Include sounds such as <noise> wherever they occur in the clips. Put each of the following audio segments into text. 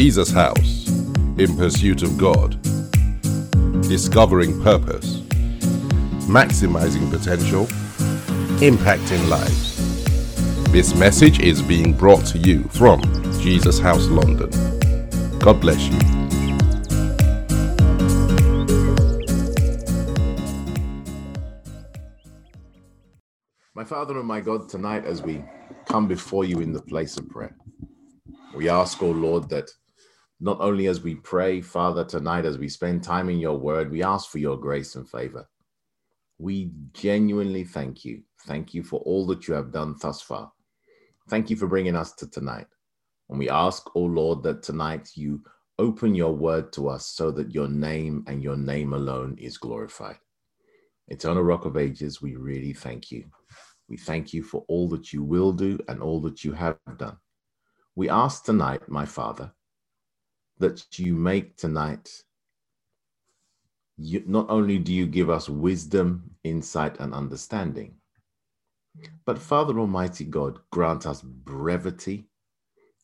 Jesus House in pursuit of God, discovering purpose, maximizing potential, impacting lives. This message is being brought to you from Jesus House London. God bless you. My Father and my God, tonight as we come before you in the place of prayer, we ask, oh Lord, that not only as we pray, Father, tonight as we spend time in your word, we ask for your grace and favor. We genuinely thank you. Thank you for all that you have done thus far. Thank you for bringing us to tonight. And we ask, oh Lord, that tonight you open your word to us so that your name and your name alone is glorified. Eternal Rock of Ages, we really thank you. We thank you for all that you will do and all that you have done. We ask tonight, my Father, that you make tonight, you, not only do you give us wisdom, insight, and understanding, but Father Almighty God, grant us brevity,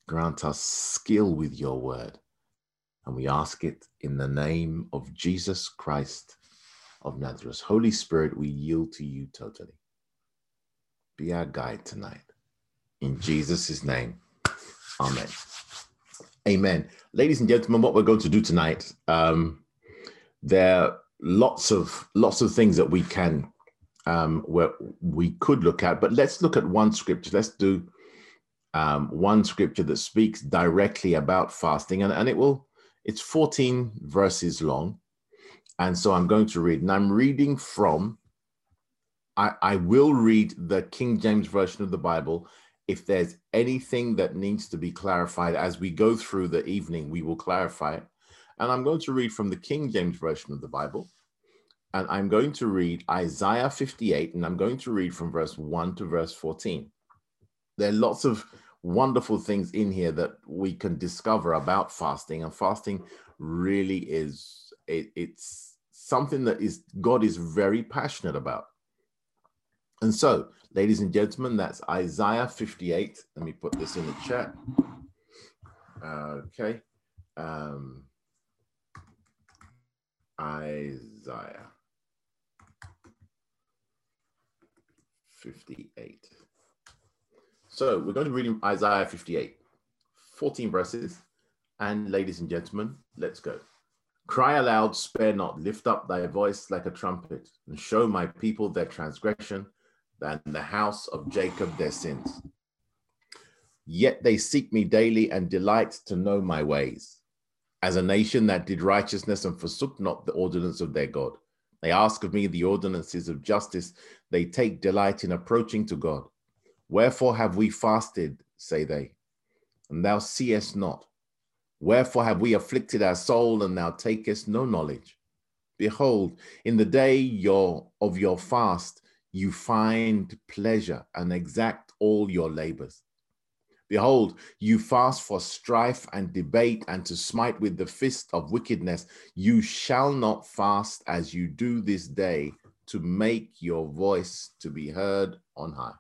grant us skill with your word. And we ask it in the name of Jesus Christ of Nazareth. Holy Spirit, we yield to you totally. Be our guide tonight. In Jesus' name, amen. Amen. Ladies and gentlemen, what we're going to do tonight, um, there are lots of lots of things that we can um, where we could look at, but let's look at one scripture. Let's do um, one scripture that speaks directly about fasting, and, and it will. It's 14 verses long, and so I'm going to read, and I'm reading from. I, I will read the King James version of the Bible. If there's anything that needs to be clarified as we go through the evening, we will clarify it. And I'm going to read from the King James version of the Bible and I'm going to read Isaiah 58, and I'm going to read from verse 1 to verse 14. There are lots of wonderful things in here that we can discover about fasting, and fasting really is it, it's something that is God is very passionate about. And so, ladies and gentlemen, that's Isaiah 58. Let me put this in the chat. Okay. Um, Isaiah 58. So we're going to read Isaiah 58, 14 verses. And ladies and gentlemen, let's go. Cry aloud, spare not, lift up thy voice like a trumpet, and show my people their transgression, and the house of Jacob their sins. Yet they seek me daily and delight to know my ways, as a nation that did righteousness and forsook not the ordinance of their God. They ask of me the ordinances of justice. They take delight in approaching to God. Wherefore have we fasted, say they, and thou seest not? Wherefore have we afflicted our soul, and thou takest no knowledge? Behold, in the day your, of your fast, you find pleasure and exact all your labors. Behold, you fast for strife and debate and to smite with the fist of wickedness. You shall not fast as you do this day to make your voice to be heard on high.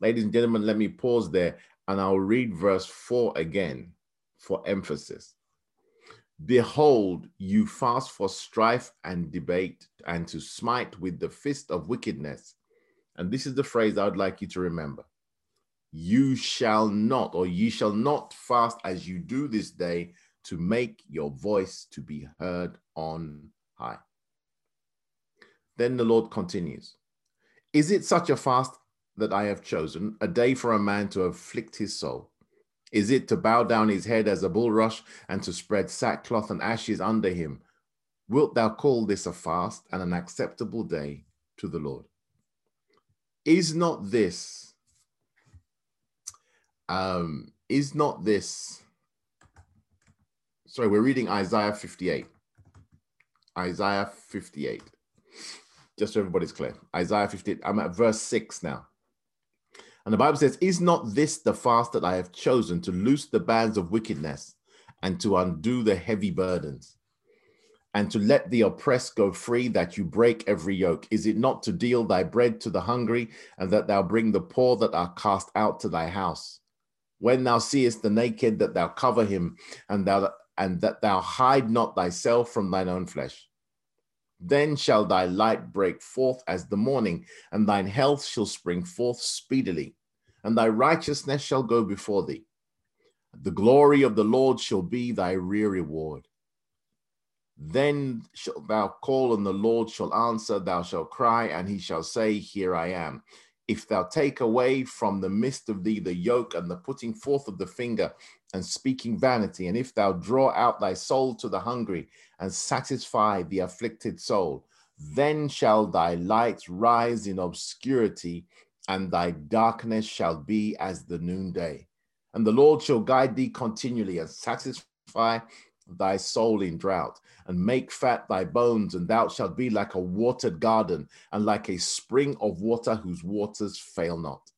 Ladies and gentlemen, let me pause there and I'll read verse 4 again for emphasis. Behold, you fast for strife and debate and to smite with the fist of wickedness. And this is the phrase I would like you to remember you shall not, or ye shall not fast as you do this day to make your voice to be heard on high. Then the Lord continues Is it such a fast that I have chosen, a day for a man to afflict his soul? Is it to bow down his head as a bulrush and to spread sackcloth and ashes under him? Wilt thou call this a fast and an acceptable day to the Lord? Is not this um, is not this? Sorry, we're reading Isaiah 58. Isaiah 58. Just so everybody's clear. Isaiah 58. I'm at verse 6 now. And the Bible says, Is not this the fast that I have chosen to loose the bands of wickedness and to undo the heavy burdens? and to let the oppressed go free, that you break every yoke? Is it not to deal thy bread to the hungry, and that thou bring the poor that are cast out to thy house? When thou seest the naked, that thou cover him, and thou and that thou hide not thyself from thine own flesh. Then shall thy light break forth as the morning, and thine health shall spring forth speedily, and thy righteousness shall go before thee. The glory of the Lord shall be thy rear reward. Then shalt thou call, and the Lord shall answer. Thou shalt cry, and he shall say, Here I am. If thou take away from the midst of thee the yoke and the putting forth of the finger and speaking vanity, and if thou draw out thy soul to the hungry and satisfy the afflicted soul, then shall thy light rise in obscurity, and thy darkness shall be as the noonday. And the Lord shall guide thee continually and satisfy thy soul in drought, and make fat thy bones, and thou shalt be like a watered garden, and like a spring of water whose waters fail not.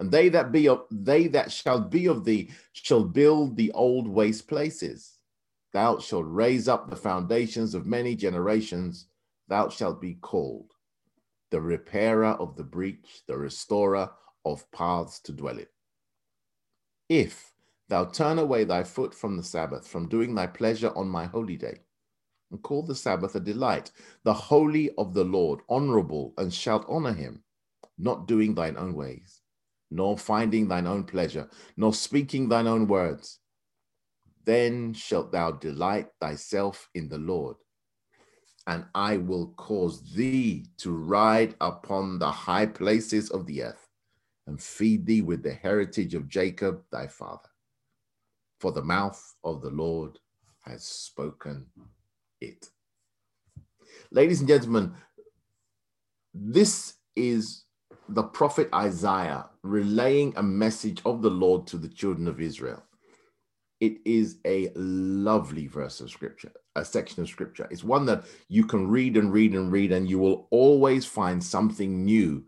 And they that be of they that shall be of thee shall build the old waste places. Thou shalt raise up the foundations of many generations. Thou shalt be called the repairer of the breach, the restorer of paths to dwell in. If thou turn away thy foot from the Sabbath, from doing thy pleasure on my holy day, and call the Sabbath a delight, the holy of the Lord, honorable, and shalt honor him, not doing thine own ways, nor finding thine own pleasure, nor speaking thine own words. Then shalt thou delight thyself in the Lord, and I will cause thee to ride upon the high places of the earth, and feed thee with the heritage of Jacob thy father. For the mouth of the Lord has spoken it. Ladies and gentlemen, this is the prophet Isaiah relaying a message of the Lord to the children of Israel. It is a lovely verse of scripture, a section of scripture. It's one that you can read and read and read, and you will always find something new.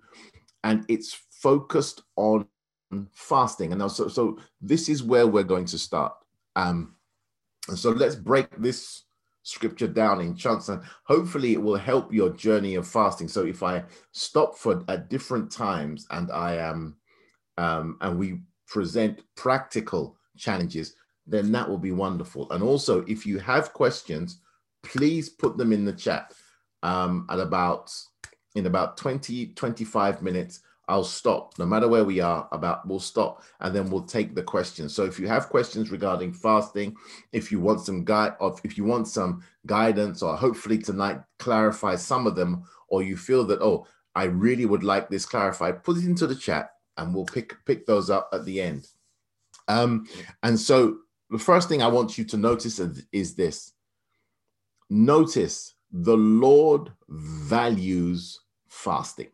And it's focused on fasting. And now, so, so this is where we're going to start. Um, and so let's break this scripture down in chunks and hopefully it will help your journey of fasting so if i stop for at different times and i am um, and we present practical challenges then that will be wonderful. And also if you have questions please put them in the chat um, at about in about 20 25 minutes I'll stop. No matter where we are about we'll stop and then we'll take the questions. So if you have questions regarding fasting, if you want some guide or if you want some guidance or hopefully tonight clarify some of them or you feel that oh I really would like this clarified, put it into the chat and we'll pick pick those up at the end. Um and so the first thing I want you to notice is this. Notice the Lord values fasting.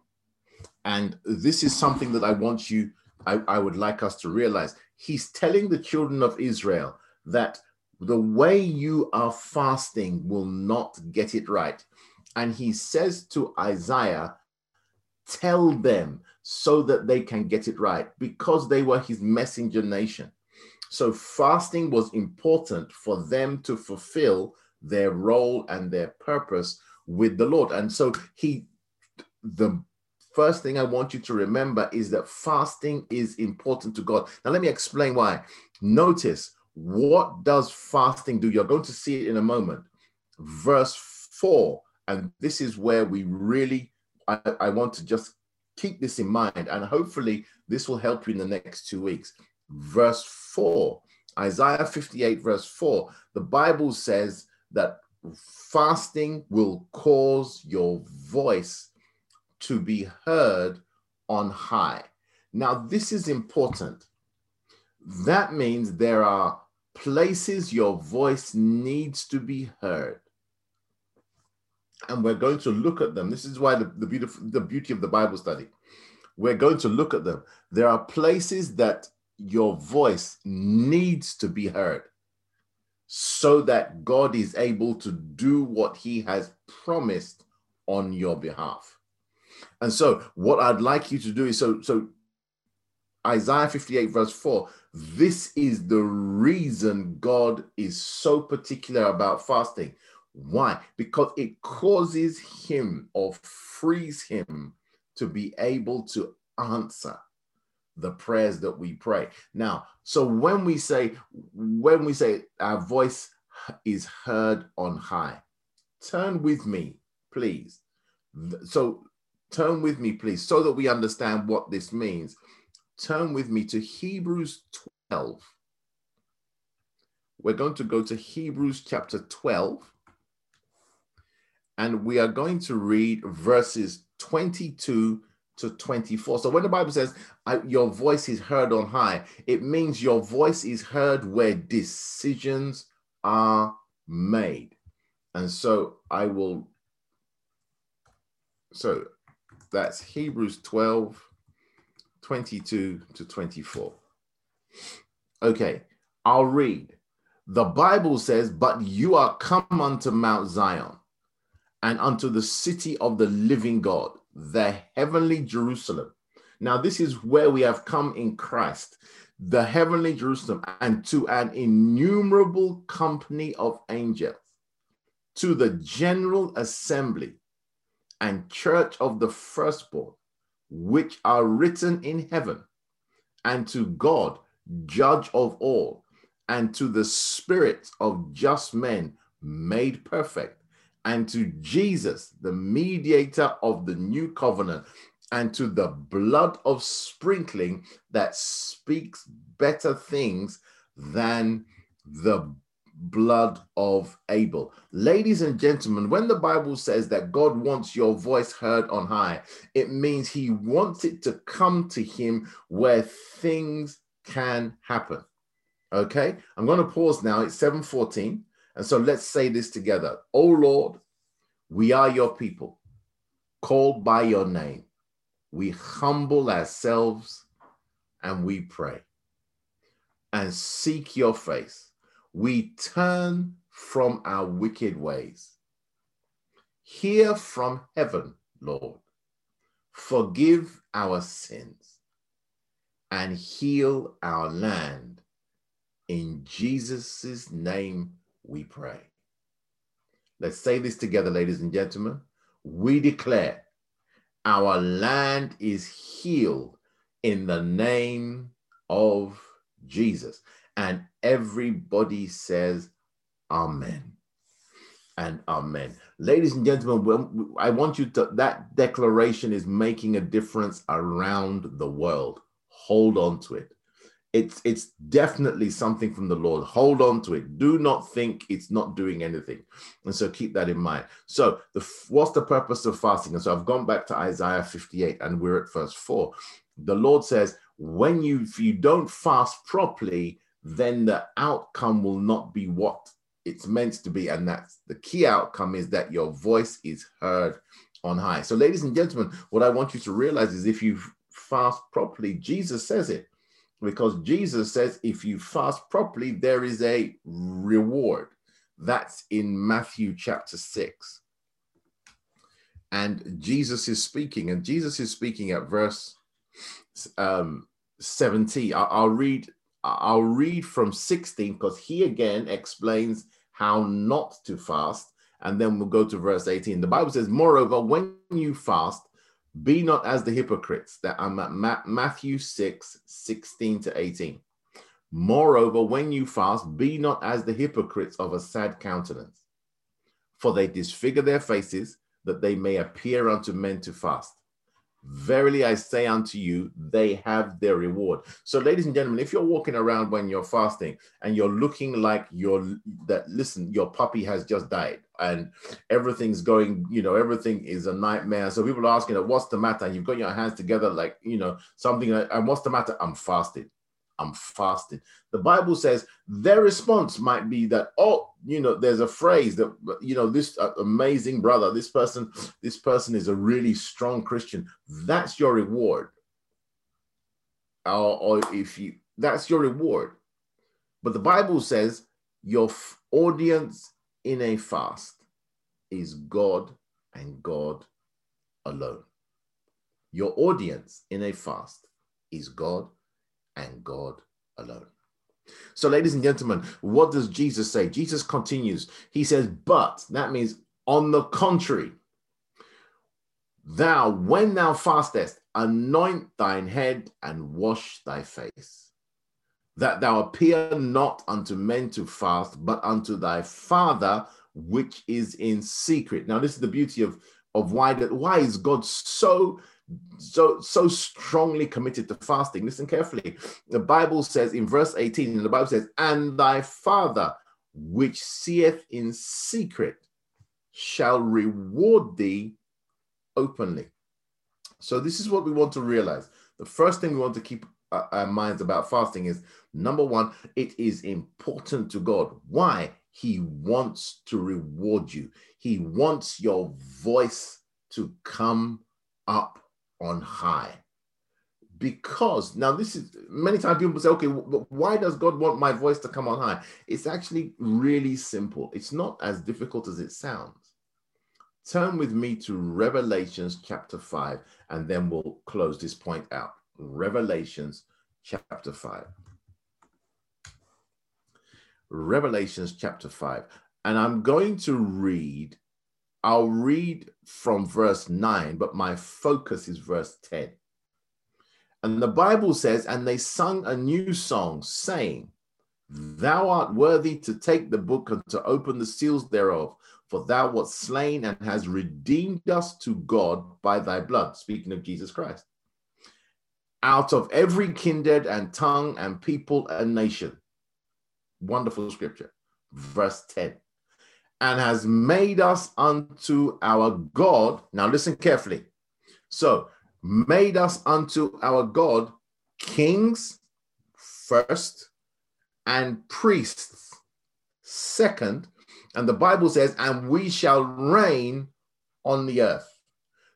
And this is something that I want you, I, I would like us to realize. He's telling the children of Israel that the way you are fasting will not get it right. And he says to Isaiah, Tell them so that they can get it right because they were his messenger nation. So fasting was important for them to fulfill their role and their purpose with the Lord. And so he, the first thing I want you to remember is that fasting is important to God. Now, let me explain why. Notice what does fasting do? You're going to see it in a moment. Verse 4, and this is where we really, I, I want to just keep this in mind, and hopefully this will help you in the next two weeks. Verse 4, Isaiah 58, verse 4, the Bible says that fasting will cause your voice to be heard on high. Now, this is important. That means there are places your voice needs to be heard. And we're going to look at them. This is why the, the, beautiful, the beauty of the Bible study. We're going to look at them. There are places that your voice needs to be heard so that God is able to do what he has promised on your behalf. And so, what I'd like you to do is so, so Isaiah 58, verse 4, this is the reason God is so particular about fasting. Why? Because it causes him or frees him to be able to answer the prayers that we pray. Now, so when we say, when we say our voice is heard on high, turn with me, please. So turn with me, please, so that we understand what this means. Turn with me to Hebrews 12. We're going to go to Hebrews chapter 12, and we are going to read verses 22 to 24. So when the Bible says your voice is heard on high, it means your voice is heard where decisions are made. And so I will, so that's Hebrews 12, 22 to 24. Okay, I'll read. The Bible says, But you are come unto Mount Zion and unto the city of the living God the heavenly Jerusalem. Now, this is where we have come in Christ, the heavenly Jerusalem, and to an innumerable company of angels, to the general assembly and church of the firstborn, which are written in heaven, and to God, judge of all, and to the spirits of just men made perfect and to Jesus, the mediator of the new covenant, and to the blood of sprinkling that speaks better things than the blood of Abel. Ladies and gentlemen, when the Bible says that God wants your voice heard on high, it means he wants it to come to him where things can happen. Okay, I'm going to pause now. It's 7:14. And so let's say this together. Oh Lord, we are your people, called by your name. We humble ourselves and we pray and seek your face. We turn from our wicked ways. Hear from heaven, Lord. Forgive our sins and heal our land. In Jesus' name we pray. Let's say this together, ladies and gentlemen. We declare our land is healed in the name of Jesus. And everybody says, Amen and Amen. Ladies and gentlemen, I want you to, that declaration is making a difference around the world. Hold on to it it's it's definitely something from the lord. Hold on to it. Do not think it's not doing anything. And so keep that in mind. So the what's the purpose of fasting? And so i've gone back to isaiah 58 and we're at verse 4 the lord says when you if you don't fast properly then the outcome will not be what it's meant to be. And that's the key outcome is that your voice is heard on high. So ladies and gentlemen what i want you to realize is if you fast properly jesus says it because Jesus says if you fast properly, there is a reward. That's in Matthew chapter 6. And Jesus is speaking, and Jesus is speaking at verse um, 17. I'll, I'll read, I'll read from 16 because he again explains how not to fast. And then we'll go to verse 18. The Bible says, Moreover, when you fast, be not as the hypocrites that I'm at Matthew 6, 16 to 18. Moreover, when you fast, be not as the hypocrites of a sad countenance, for they disfigure their faces that they may appear unto men to fast. Verily I say unto you, they have their reward. So, ladies and gentlemen, if you're walking around when you're fasting and you're looking like you're that, listen, your puppy has just died and everything's going, you know, everything is a nightmare. So people are asking, what's the matter? And you've got your hands together like, you know, something, and what's the matter? I'm fasting. I'm fasting. The Bible says their response might be that, oh, you know, there's a phrase that, you know, this uh, amazing brother, this person, this person is a really strong Christian. That's your reward. Or, or if you, that's your reward. But the Bible says your audience in a fast is God and God alone. Your audience in a fast is God and God alone. So, ladies and gentlemen, what does Jesus say? Jesus continues. He says, But that means on the contrary, thou, when thou fastest, anoint thine head and wash thy face, that thou appear not unto men to fast, but unto thy Father which is in secret. Now, this is the beauty of, of why that why is God so so so strongly committed to fasting? Listen carefully. The bible says in verse 18 and the bible says and thy father which seeth in secret shall reward thee openly. So this is what we want to realize. The first thing we want to keep our minds about fasting is number one it is important to god why he wants to reward you. He wants your voice to come up on high. Because now, this is many times people say, okay, why does God want my voice to come on high? It's actually really simple. It's not as difficult as it sounds. Turn with me to Revelations chapter 5, and then we'll close this point out. Revelations chapter 5. Revelations chapter 5. And I'm going to read, I'll read from verse 9, but my focus is verse 10. And the Bible says, And they sung a new song, saying, Thou art worthy to take the book and to open the seals thereof, for thou wast slain and has redeemed us to God by thy blood. Speaking of Jesus Christ. Out of every kindred and tongue and people and nation Wonderful scripture. Verse 10. And has made us unto our God. Now listen carefully. So, made us unto our God kings first and priests second. And the Bible says, and we shall reign on the earth.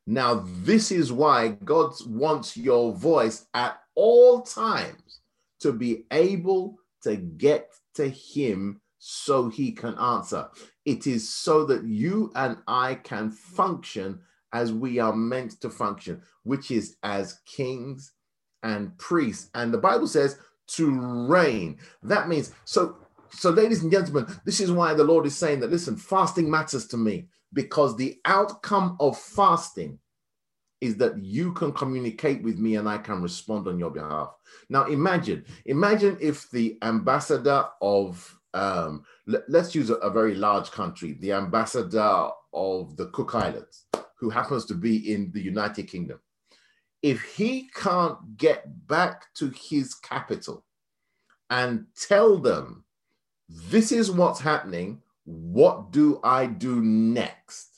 Now, this is why God wants your voice at all times to be able to get to him so he can answer. It is so that you and I can function as we are meant to function, which is as kings and priests. And the Bible says to reign. That means so so ladies and gentlemen, this is why the Lord is saying that listen, fasting matters to me because the outcome of fasting is that you can communicate with me and I can respond on your behalf. Now, imagine, imagine if the ambassador of, um, let, us use a, a very large country, the ambassador of the Cook Islands, who happens to be in the United Kingdom. If he can't get back to his capital and tell them, this is what's happening, what do I do next?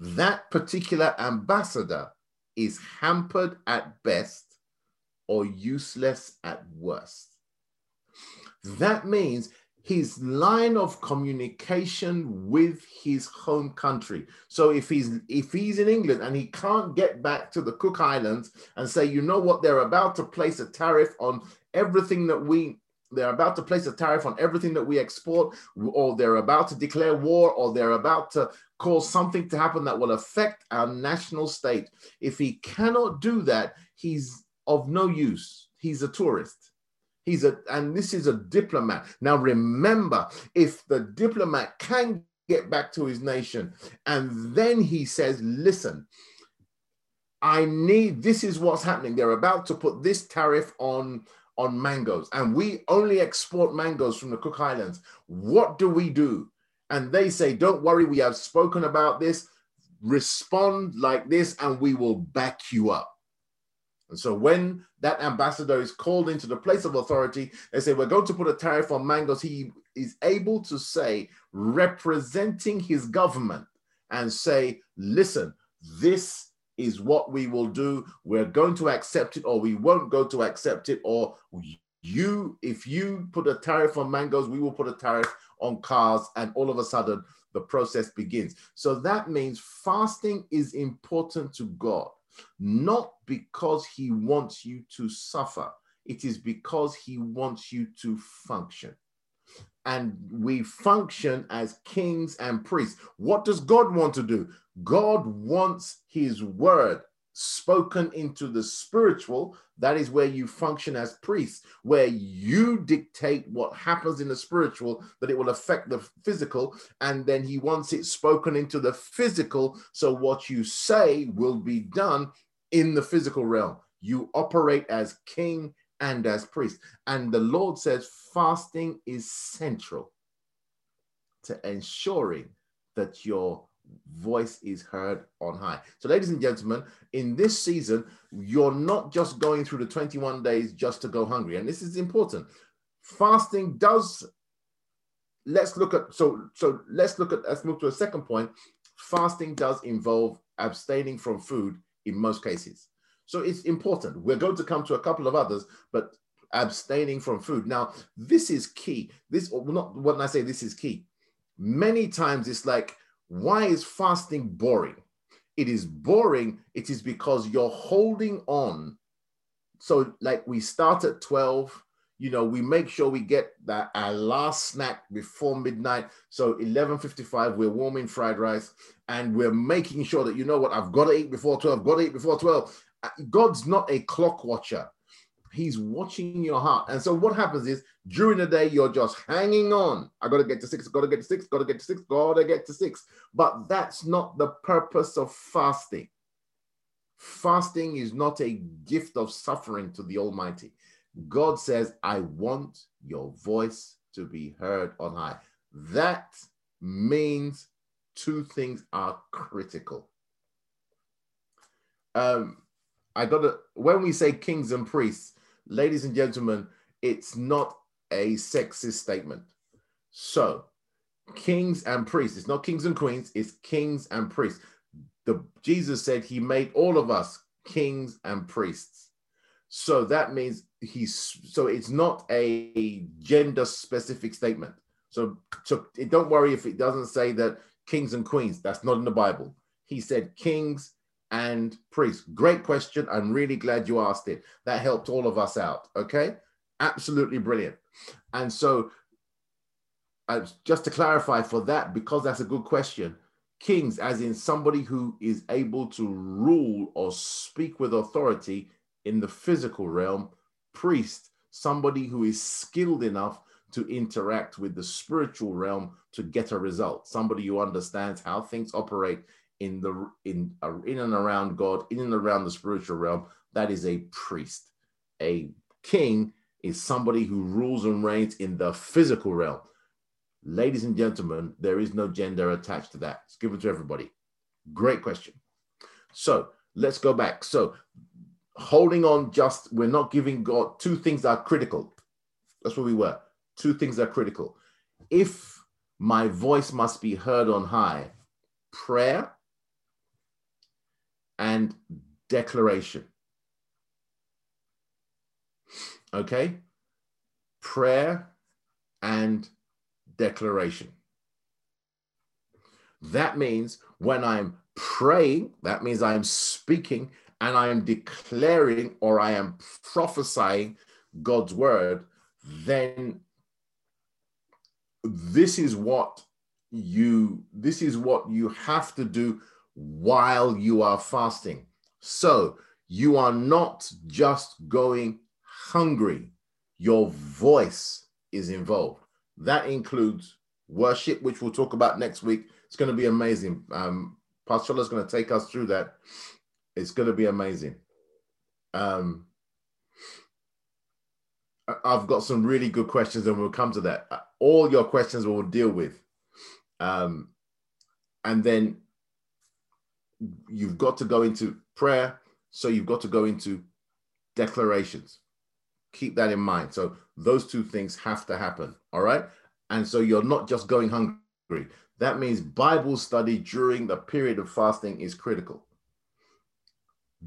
that particular ambassador is hampered at best or useless at worst. That means his line of communication with his home country. So if he's if he's in England and he can't get back to the Cook Islands and say, you know what, they're about to place a tariff on everything that we they're about to place a tariff on everything that we export, or they're about to declare war, or they're about to cause something to happen that will affect our national state. If he cannot do that, he's of no use. He's a tourist. He's a, and this is a diplomat. Now remember, if the diplomat can get back to his nation, and then he says, listen, I need, this is what's happening. They're about to put this tariff on on mangoes, and we only export mangoes from the Cook Islands. What do we do? And they say, Don't worry, we have spoken about this. Respond like this, and we will back you up. And so when that ambassador is called into the place of authority, they say, We're going to put a tariff on mangoes. He is able to say, representing his government, and say, Listen, this is what we will do. We're going to accept it or we won't go to accept it. Or you, if you put a tariff on mangoes, we will put a tariff on cars. And all of a sudden, the process begins. So that means fasting is important to God, not because he wants you to suffer, it is because he wants you to function and we function as kings and priests. What does God want to do? God wants his word spoken into the spiritual. That is where you function as priests, where you dictate what happens in the spiritual, that it will affect the physical. And then he wants it spoken into the physical. So what you say will be done in the physical realm. You operate as king and as priest. And the Lord says fasting is central to ensuring that your voice is heard on high. So, ladies and gentlemen, in this season, you're not just going through the 21 days just to go hungry. And this is important. Fasting does let's look at so so let's look at let's move to a second point. Fasting does involve abstaining from food in most cases. So it's important. We're going to come to a couple of others, but abstaining from food. Now, this is key. This not when I say this is key. Many times it's like, why is fasting boring? It is boring. It is because you're holding on. So, like we start at 12, you know, we make sure we get that our last snack before midnight. So 11:55, we're warming fried rice, and we're making sure that you know what I've got to eat before 12, got to eat before 12. God's not a clock watcher. He's watching your heart. And so what happens is during the day, you're just hanging on. I got to get to six, got to get to six, got to get to six, got to get to six. But that's not the purpose of fasting. Fasting is not a gift of suffering to the Almighty. God says, I want your voice to be heard on high. That means two things are critical. Um, I got to, when we say kings and priests, ladies and gentlemen, it's not a sexist statement. So, kings and priests, it's not kings and queens, it's kings and priests. The Jesus said he made all of us kings and priests. So that means he's so it's not a gender specific statement. So, so don't worry if it doesn't say that kings and queens. That's not in the Bible. He said kings and priest? Great question. I'm really glad you asked it. That helped all of us out. Okay, absolutely brilliant. And so, uh, just to clarify for that, because that's a good question. Kings, as in somebody who is able to rule or speak with authority in the physical realm, priest, somebody who is skilled enough to interact with the spiritual realm to get a result, somebody who understands how things operate in the in uh, in and around God, in and around the spiritual realm. That is a priest. A king is somebody who rules and reigns in the physical realm. Ladies and gentlemen, there is no gender attached to that. It's given to everybody. Great question. So let's go back. So holding on just, we're not giving God two things that are critical. That's where we were. Two things are critical. If my voice must be heard on high, prayer and declaration. Okay? Prayer and declaration. That means when I'm praying, that means I'm speaking and I am declaring or I am prophesying God's word, then this is what you this is what you have to do while you are fasting. So you are not just going hungry, your voice is involved. That includes worship, which we'll talk about next week. It's going to be amazing. Um, is going to take us through that. It's going to be amazing. Um, I've got some really good questions, and we'll come to that. All your questions we'll deal with. Um, and then you've got to go into prayer. So you've got to go into declarations. Keep that in mind. So those two things have to happen. All right. And so you're not just going hungry. That means Bible study during the period of fasting is critical.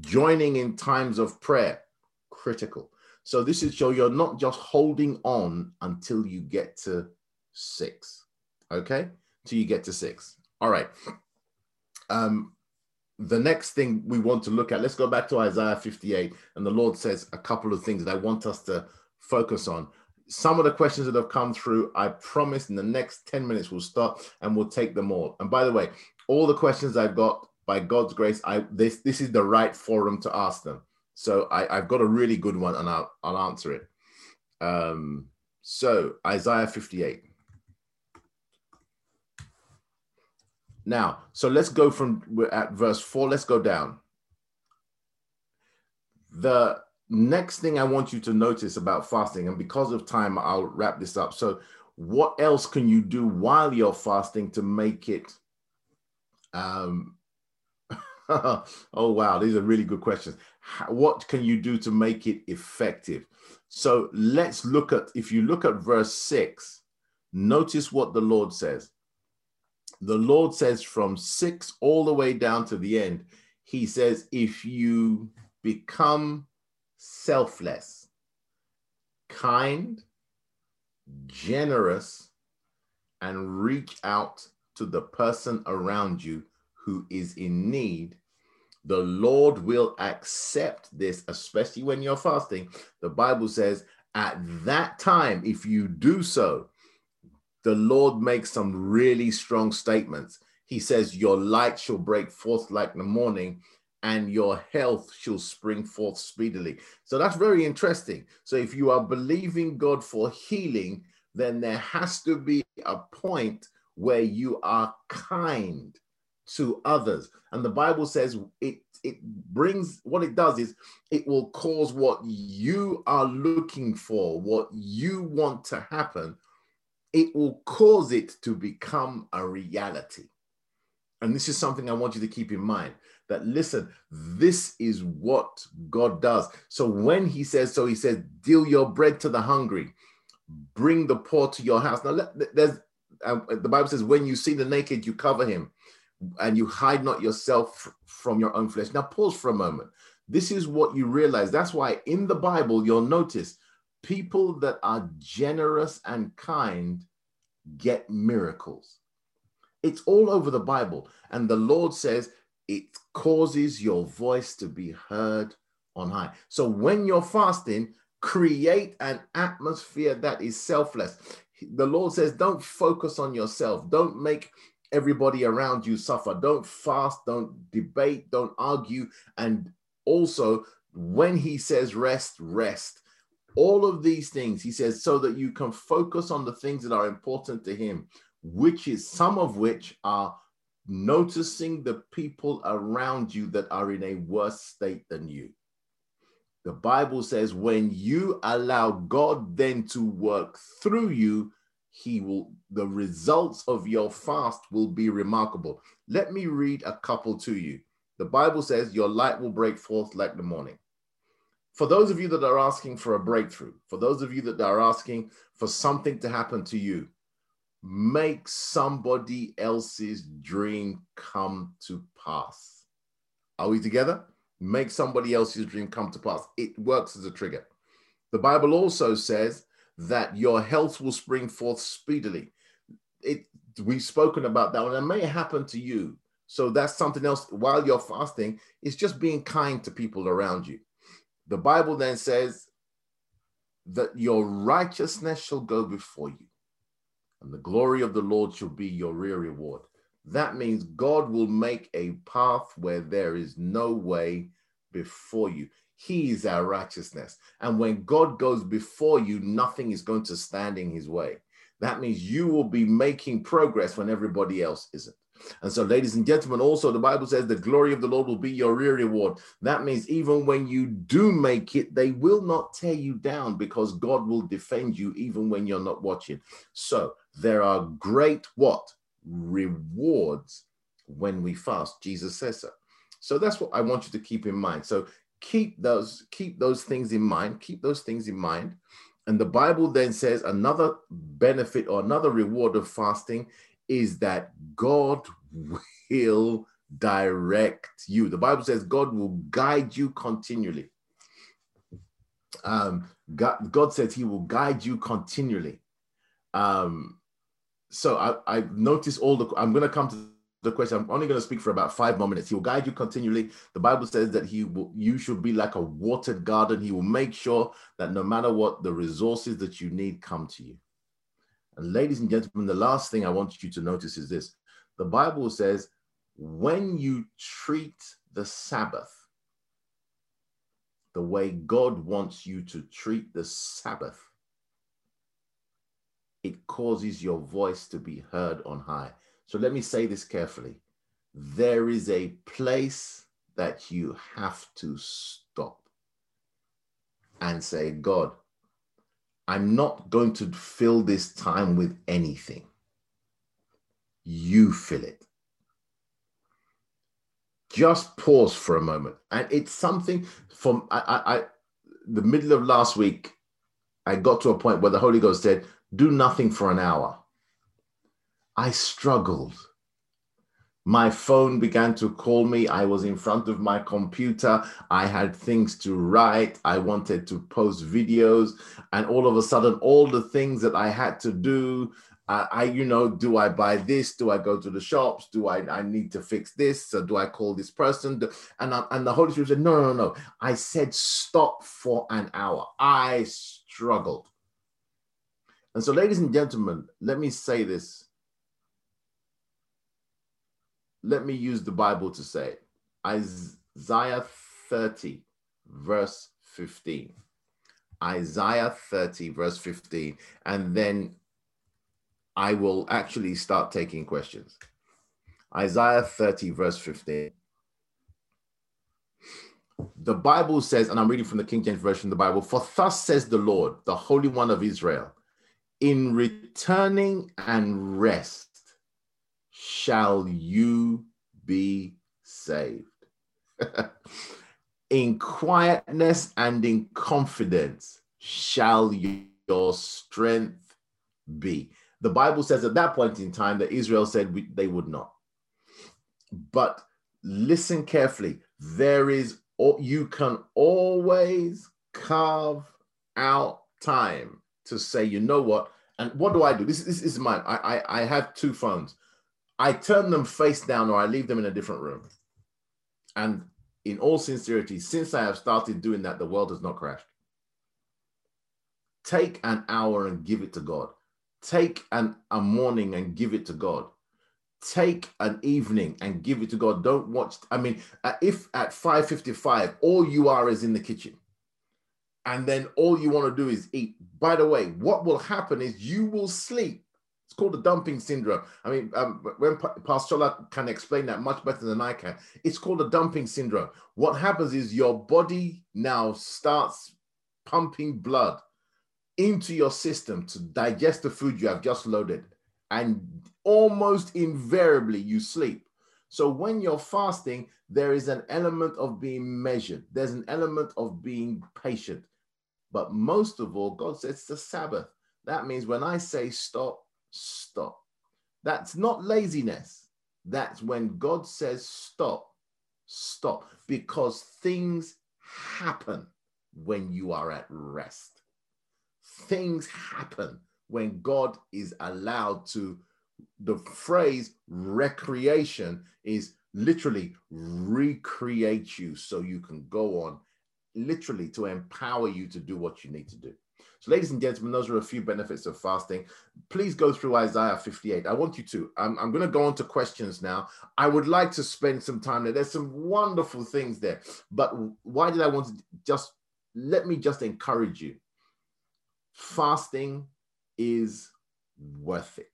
Joining in times of prayer, critical. So this is so you're not just holding on until you get to six. Okay. Till you get to six. All right. Um, the next thing we want to look at, let's go back to Isaiah 58. And the Lord says a couple of things that I want us to focus on. Some of the questions that have come through, I promise in the next 10 minutes we'll start and we'll take them all. And by the way, all the questions I've got by God's grace, I this this is the right forum to ask them. So I, I've got a really good one and I'll I'll answer it. Um, so Isaiah 58. Now, so let's go from at verse four. Let's go down. The next thing I want you to notice about fasting, and because of time, I'll wrap this up. So, what else can you do while you're fasting to make it? Um, <laughs> oh wow, these are really good questions. What can you do to make it effective? So let's look at if you look at verse six, notice what the Lord says. The Lord says from six all the way down to the end, He says, if you become selfless, kind, generous, and reach out to the person around you who is in need, the Lord will accept this, especially when you're fasting. The Bible says, at that time, if you do so, the Lord makes some really strong statements. He says, Your light shall break forth like the morning, and your health shall spring forth speedily. So that's very interesting. So if you are believing God for healing, then there has to be a point where you are kind to others. And the Bible says it it brings what it does is it will cause what you are looking for, what you want to happen, it will cause it to become a reality. And this is something I want you to keep in mind that listen, this is what God does. So when he says so, he says, deal your bread to the hungry, bring the poor to your house. Now, there's uh, the Bible says, when you see the naked, you cover him and you hide not yourself from your own flesh. Now, pause for a moment. This is what you realize. That's why in the Bible, you'll notice people that are generous and kind get miracles. It's all over the Bible. And the Lord says, it causes your voice to be heard on high. So when you're fasting, create an atmosphere that is selfless. The Lord says, don't focus on yourself. Don't make everybody around you suffer. Don't fast, don't debate, don't argue. And also, when He says rest, rest. All of these things, He says, so that you can focus on the things that are important to Him, which is some of which are noticing the people around you that are in a worse state than you. The Bible says when you allow God then to work through you, he will the results of your fast will be remarkable. Let me read a couple to you. The Bible says your light will break forth like the morning. For those of you that are asking for a breakthrough, for those of you that are asking for something to happen to you, make somebody else's dream come to pass. Are we together? Make somebody else's dream come to pass. It works as a trigger. The Bible also says that your health will spring forth speedily. It we've spoken about that one. It may happen to you. So that's something else while you're fasting, it's just being kind to people around you. The Bible then says that your righteousness shall go before you and the glory of the Lord shall be your real reward. That means God will make a path where there is no way before you. He is our righteousness. And when God goes before you, nothing is going to stand in his way. That means you will be making progress when everybody else isn't. And so, ladies and gentlemen, also the Bible says the glory of the Lord will be your real reward. That means even when you do make it, they will not tear you down because God will defend you even when you're not watching. So, there are great what? Rewards when we fast. Jesus says so. So that's what I want you to keep in mind. So keep those keep those things in mind. Keep those things in mind. And the Bible then says another benefit or another reward of fasting is that God will direct you. The Bible says God will guide you continually. Um, God, God says He will guide you continually. Um, so I, I noticed all the. I'm going to come to the question. I'm only going to speak for about five more minutes. He will guide you continually. The Bible says that he will. You should be like a watered garden. He will make sure that no matter what, the resources that you need come to you. And ladies and gentlemen, the last thing I want you to notice is this: the Bible says, when you treat the Sabbath the way God wants you to treat the Sabbath it causes your voice to be heard on high. So let me say this carefully. There is a place that you have to stop. and say, God, I'm not going to fill this time with anything. You fill it. Just pause for a moment. And it's something from I, I, I the middle of last week, I got to a point where the Holy Ghost said, Do nothing for an hour. I struggled. My phone began to call me. I was in front of my computer. I had things to write. I wanted to post videos. And all of a sudden, all the things that I had to do, uh, I, you know, do I buy this? Do I go to the shops? Do I, I need to fix this? So do I call this person? And, I, and the Holy Spirit said, no, no, no. I said, stop for an hour. I struggled. And so, ladies and gentlemen, let me say this let me use the Bible to say it. Isaiah 30, verse 15. Isaiah 30, verse 15. And then I will actually start taking questions. Isaiah 30, verse 15. The Bible says, and I'm reading from the King James Version of the Bible, for thus says the Lord, the Holy One of Israel, in returning and rest shall you be saved. <laughs> in quietness and in confidence shall your strength be. The Bible says at that point in time that Israel said we, they would not. But listen carefully. There is, you can always carve out time to say, you know what? And what do I do? This, this is mine. I, I, I have two phones. I turn them face down or I leave them in a different room. And in all sincerity, since I have started doing that, the world has not crashed. Take an hour and give it to God. Take an, a morning and give it to God. Take an evening and give it to God. Don't watch. I mean, uh, if at 5:55 all you are is in the kitchen, and then all you want to do is eat. By the way, what will happen is you will sleep it's called the dumping syndrome. I mean, um, when Shola can explain that much better than I can, it's called the dumping syndrome. What happens is your body now starts pumping blood into your system to digest the food you have just loaded, and almost invariably you sleep. So when you're fasting, there is an element of being measured. There's an element of being patient. But most of all, God says it's the Sabbath. That means when I say stop, stop. That's not laziness. That's when God says stop, stop, because things happen when you are at rest. Things happen when God is allowed to. The phrase recreation is literally recreate you so you can go on, literally to empower you to do what you need to do. So, ladies and gentlemen, those are a few benefits of fasting. Please go through Isaiah 58. I want you to. I'm, I'm going to go on to questions now. I would like to spend some time there. There's some wonderful things there. But why did I want to just let me just encourage you? Fasting is worth it.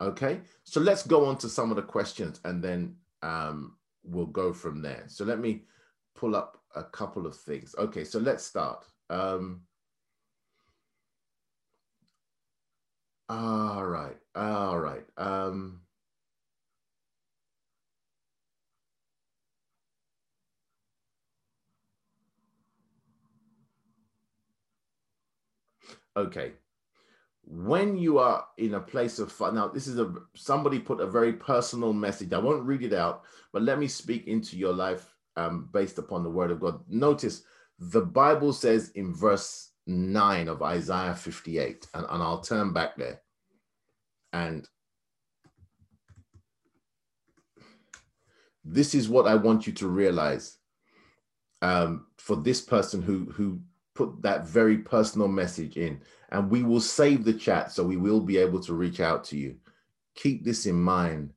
Okay. So, let's go on to some of the questions and then um, we'll go from there. So, let me pull up a couple of things. Okay. So, let's start. Um, All right. All right. Um, okay. When you are in a place of fun, now this is a somebody put a very personal message. I won't read it out, but let me speak into your life um, based upon the word of God. Notice the Bible says in verse 9 of Isaiah 58, and, and I'll turn back there. And this is what I want you to realize um, for this person who, who put that very personal message in. And we will save the chat so we will be able to reach out to you. Keep this in mind.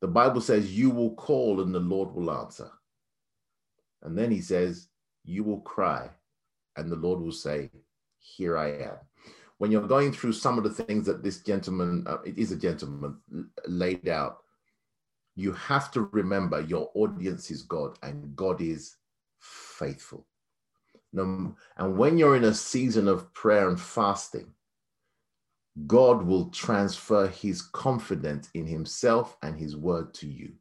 The Bible says, You will call and the Lord will answer. And then he says, You will cry and the Lord will say, Here I am. When you're going through some of the things that this gentleman, uh, it is a gentleman, laid out, you have to remember your audience is God and God is faithful. And when you're in a season of prayer and fasting, God will transfer his confidence in himself and his word to you.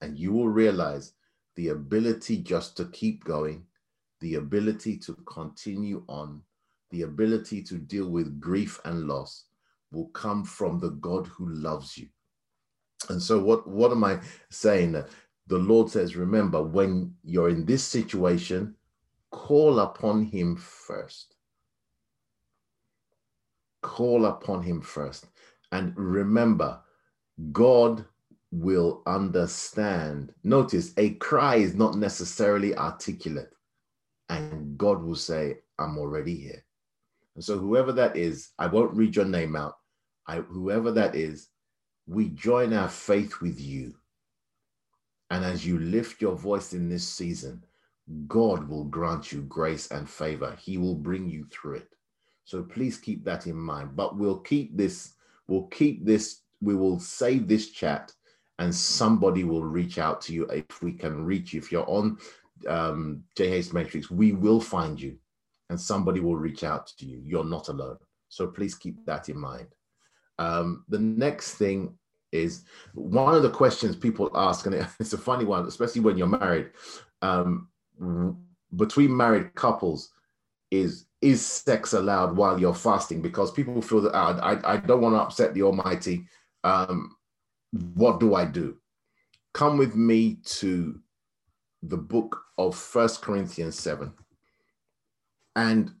And you will realize the ability just to keep going, the ability to continue on, the ability to deal with grief and loss will come from the God who loves you. And so, what, what am I saying? The Lord says, remember, when you're in this situation, call upon Him first. Call upon Him first. And remember, God will understand. Notice a cry is not necessarily articulate, and God will say, I'm already here. And so, whoever that is, I won't read your name out. I, whoever that is, we join our faith with you. And as you lift your voice in this season, God will grant you grace and favor. He will bring you through it. So please keep that in mind. But we'll keep this, we'll keep this, we will save this chat and somebody will reach out to you if we can reach you. If you're on um, JH Matrix, we will find you and somebody will reach out to you. You're not alone. So please keep that in mind. Um, the next thing is one of the questions people ask, and <laughs> it's a funny one, especially when you're married. Um, between married couples, is is sex allowed while you're fasting? Because people feel that oh, I, I don't want to upset the Almighty. Um, what do I do? Come with me to the book of First Corinthians 7. And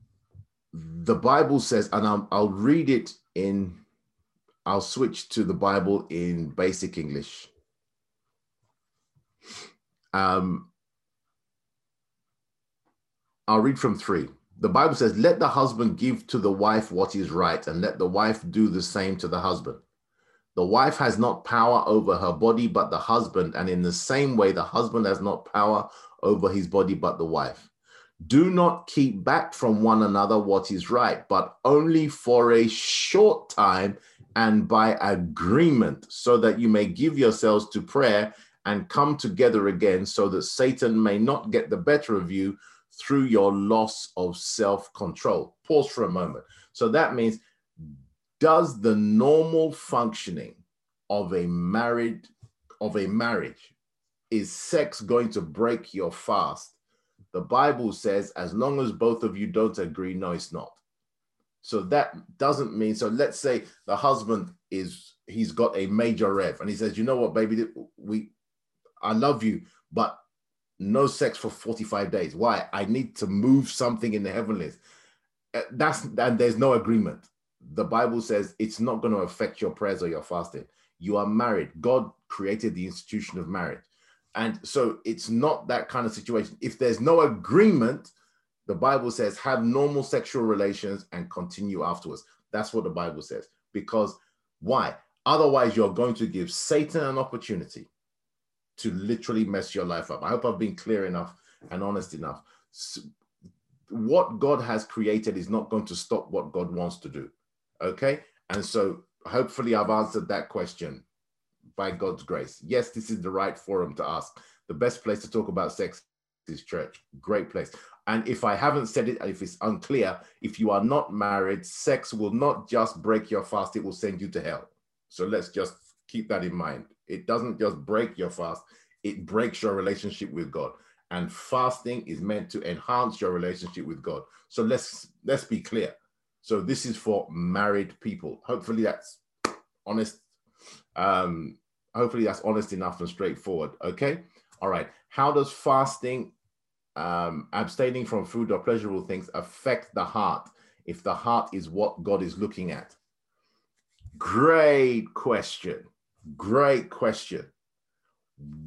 the Bible says, and I'll, I'll read it in I'll switch to the Bible in basic English. Um, I'll read from three. The Bible says, Let the husband give to the wife what is right, and let the wife do the same to the husband. The wife has not power over her body, but the husband, and in the same way, the husband has not power over his body, but the wife. Do not keep back from one another what is right, but only for a short time and by agreement, so that you may give yourselves to prayer and come together again, so that Satan may not get the better of you through your loss of self control. Pause for a moment. So that means, does the normal functioning of a married of a marriage is sex going to break your fast? The Bible says, as long as both of you don't agree, no, it's not. So that doesn't mean so. Let's say the husband is he's got a major rev and he says, you know what, baby, we I love you, but no sex for 45 days. Why? I need to move something in the heavenlies. Uh, that's and there's no agreement. The Bible says it's not going to affect your prayers or your fasting. You are married. God created the institution of marriage. And so it's not that kind of situation. If there's no agreement, the Bible says have normal sexual relations and continue afterwards. That's what the Bible says. Because why? Otherwise, you're going to give Satan an opportunity to literally mess your life up. I hope I've been clear enough and honest enough. So what God has created is not going to stop what God wants to do. Okay. And so hopefully I've answered that question by God's grace. Yes, this is the right forum to ask. The best place to talk about sex is church. Great place. And if I haven't said it, if it's unclear, if you are not married, sex will not just break your fast, it will send you to hell. So let's just keep that in mind. It doesn't just break your fast, it breaks your relationship with God. And fasting is meant to enhance your relationship with God. So let's let's be clear. So this is for married people. Hopefully that's honest. Um, hopefully that's honest enough and straightforward. Okay. All right. How does fasting um, abstaining from food or pleasurable things affect the heart if the heart is what God is looking at? Great question. Great question.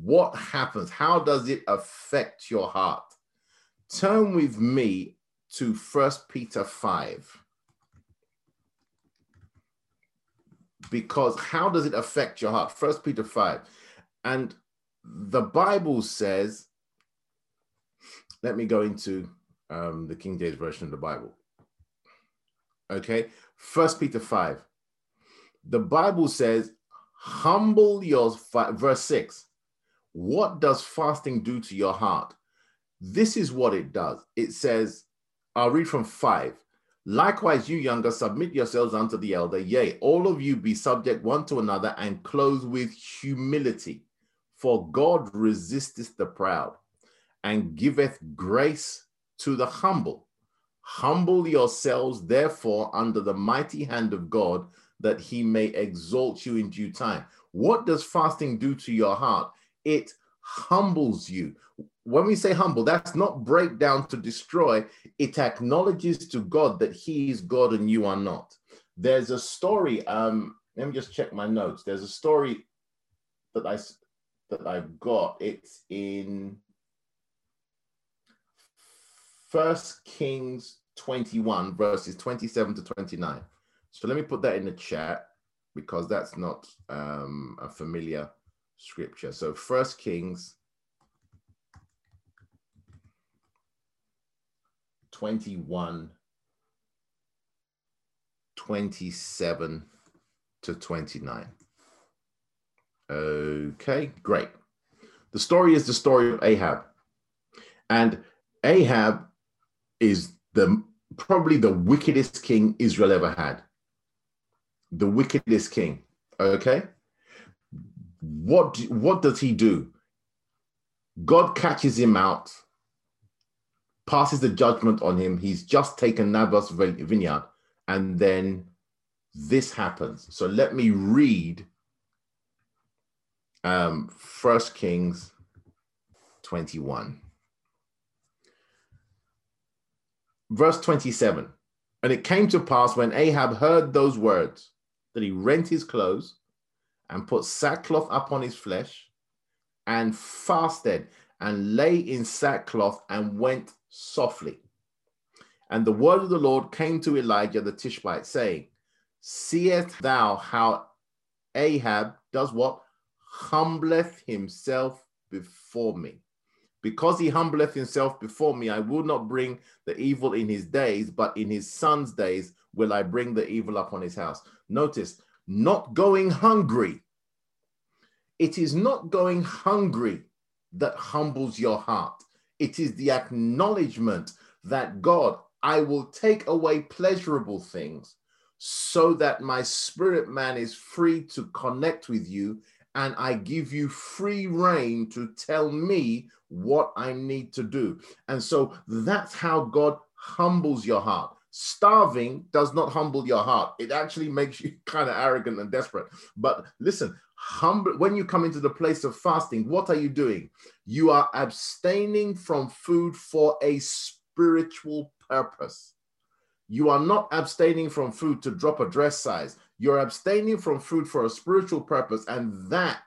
What happens? How does it affect your heart? Turn with me to First Peter 5. Because how does it affect your heart? First Peter 5. And the Bible says let me go into um, the King James Version of the Bible. Okay, First Peter 5. The Bible says, humble your, verse 6. What does fasting do to your heart? this is what it does. It says, I'll read from five. Likewise, you younger, submit yourselves unto the elder. Yea, all of you be subject one to another and clothed with humility. For God resisteth the proud and giveth grace to the humble. Humble yourselves, therefore, under the mighty hand of God, that he may exalt you in due time. What does fasting do to your heart? It humbles you. When we say humble, that's not break down to destroy, it acknowledges to God that He is God and you are not. There's a story, um, let me just check my notes. There's a story that I that I've got. It's in First Kings 21, verses 27 to 29. So let me put that in the chat because that's not um, a familiar scripture. So First Kings 21, 27 to 29. Okay, great. The story is the story of Ahab. And Ahab is the probably the wickedest king Israel ever had. The wickedest king. Okay. What, what does he do? God catches him out, passes the judgment on him. He's just taken Naboth's vineyard, and then this happens. So let me read um, First Kings 21. Verse 27. And it came to pass when Ahab heard those words that he rent his clothes and put sackcloth upon his flesh and fasted and lay in sackcloth and went softly. And the word of the Lord came to Elijah the Tishbite, saying, Seest thou how Ahab does what? Humbleth himself before me. Because he humbleth himself before me, I will not bring the evil in his days, but in his son's days will I bring the evil upon his house. Notice, not going hungry. It is not going hungry that humbles your heart. It is the acknowledgement that God, I will take away pleasurable things so that my spirit man is free to connect with you and I give you free rein to tell me what I need to do. And so that's how God humbles your heart. Starving does not humble your heart. It actually makes you <laughs> kind of arrogant and desperate. But listen, humble when you come into the place of fasting, what are you doing? You are abstaining from food for a spiritual purpose. You are not abstaining from food to drop a dress size. You're abstaining from food for a spiritual purpose, and that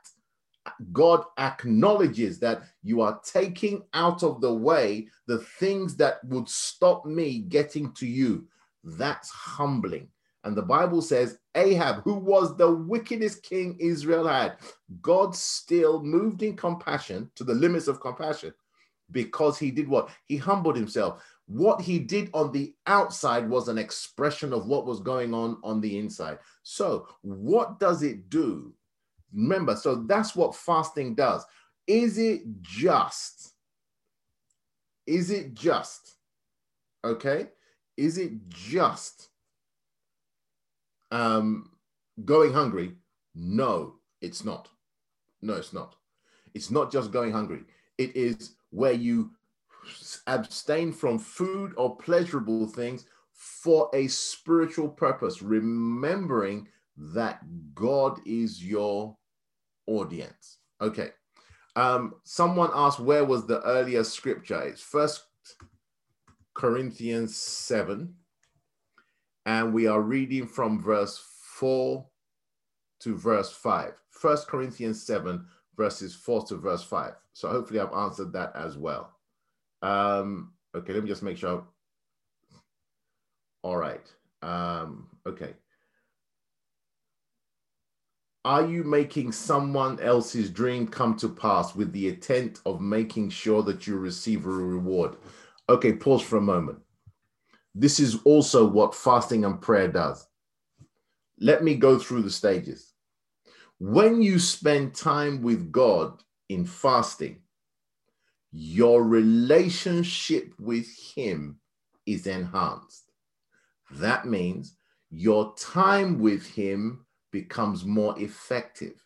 God acknowledges that you are taking out of the way the things that would stop me getting to you. That's humbling. And the Bible says Ahab, who was the wickedest king Israel had, God still moved in compassion to the limits of compassion because he did what? He humbled himself. What he did on the outside was an expression of what was going on on the inside. So, what does it do Remember, so that's what fasting does. Is it just? Is it just? Okay. Is it just um, going hungry? No, it's not. No, it's not. It's not just going hungry. It is where you abstain from food or pleasurable things for a spiritual purpose, remembering that God is your audience. Okay. Um, someone asked where was the earlier scripture? It's First Corinthians 7, and we are reading from verse 4 to verse 5. First Corinthians 7, verses 4 to verse 5. So hopefully I've answered that as well. Um, okay, let me just make sure. All right. Um, okay. Are you making someone else's dream come to pass with the intent of making sure that you receive a reward? Okay, pause for a moment. This is also what fasting and prayer does. Let me go through the stages. When you spend time with God in fasting, your relationship with Him is enhanced. That means your time with Him becomes more effective.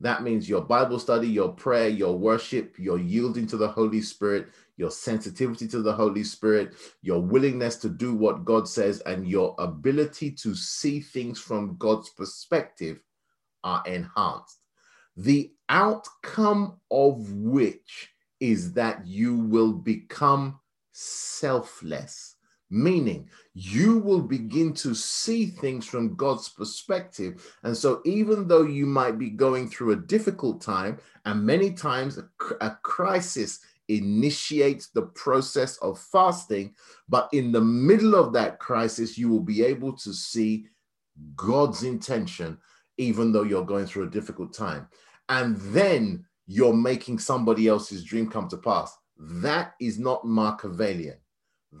That means your Bible study, your prayer, your worship, your yielding to the Holy Spirit, your sensitivity to the Holy Spirit, your willingness to do what God says, and your ability to see things from God's perspective are enhanced. The outcome of which is that you will become selfless, meaning you will begin to see things from God's perspective. And so, even though you might be going through a difficult time, and many times a, a crisis initiates the process of fasting, but in the middle of that crisis, you will be able to see God's intention, even though you're going through a difficult time. And then you're making somebody else's dream come to pass. That is not Machiavellian.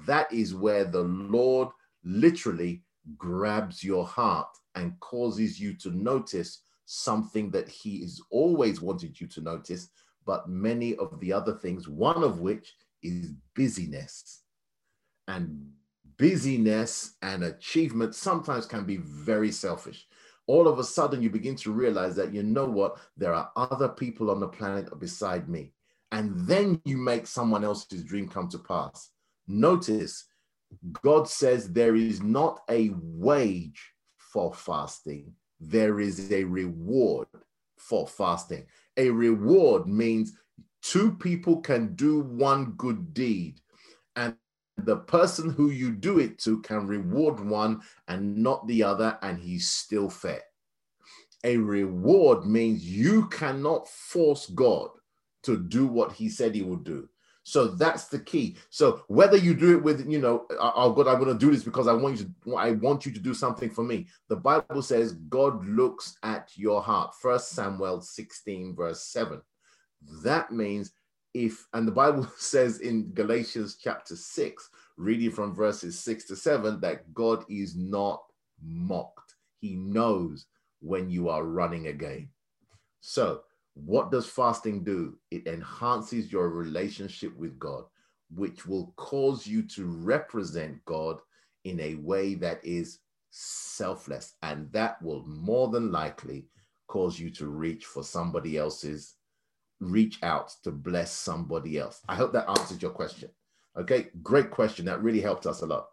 That is where the Lord literally grabs your heart and causes you to notice something that He has always wanted you to notice, but many of the other things, one of which is busyness. And busyness and achievement sometimes can be very selfish. All of a sudden you begin to realize that you know what there are other people on the planet beside me. And then you make someone else's dream come to pass. Notice god says there is not a wage for fasting. There is a reward for fasting a reward means two people can do one good deed and the person who you do it to can reward one and not the other, and he's still fair. A reward means you cannot force God to do what he said he would do. So that's the key. So whether you do it with, you know, oh God, I'm going to do this because I want you to, I want you to do something for me. The Bible says God looks at your heart. First Samuel 16, verse 7. That means if, and the Bible <laughs> says in Galatians chapter 6, reading from verses 6 to 7, that God is not mocked. He knows when you are running a game. So, what does fasting do? It enhances your relationship with God, which will cause you to represent God in a way that is selfless. And that will more than likely cause you to reach for somebody else's reach out to bless somebody else? I hope that answers your question. Okay, great question. That really helped us a lot.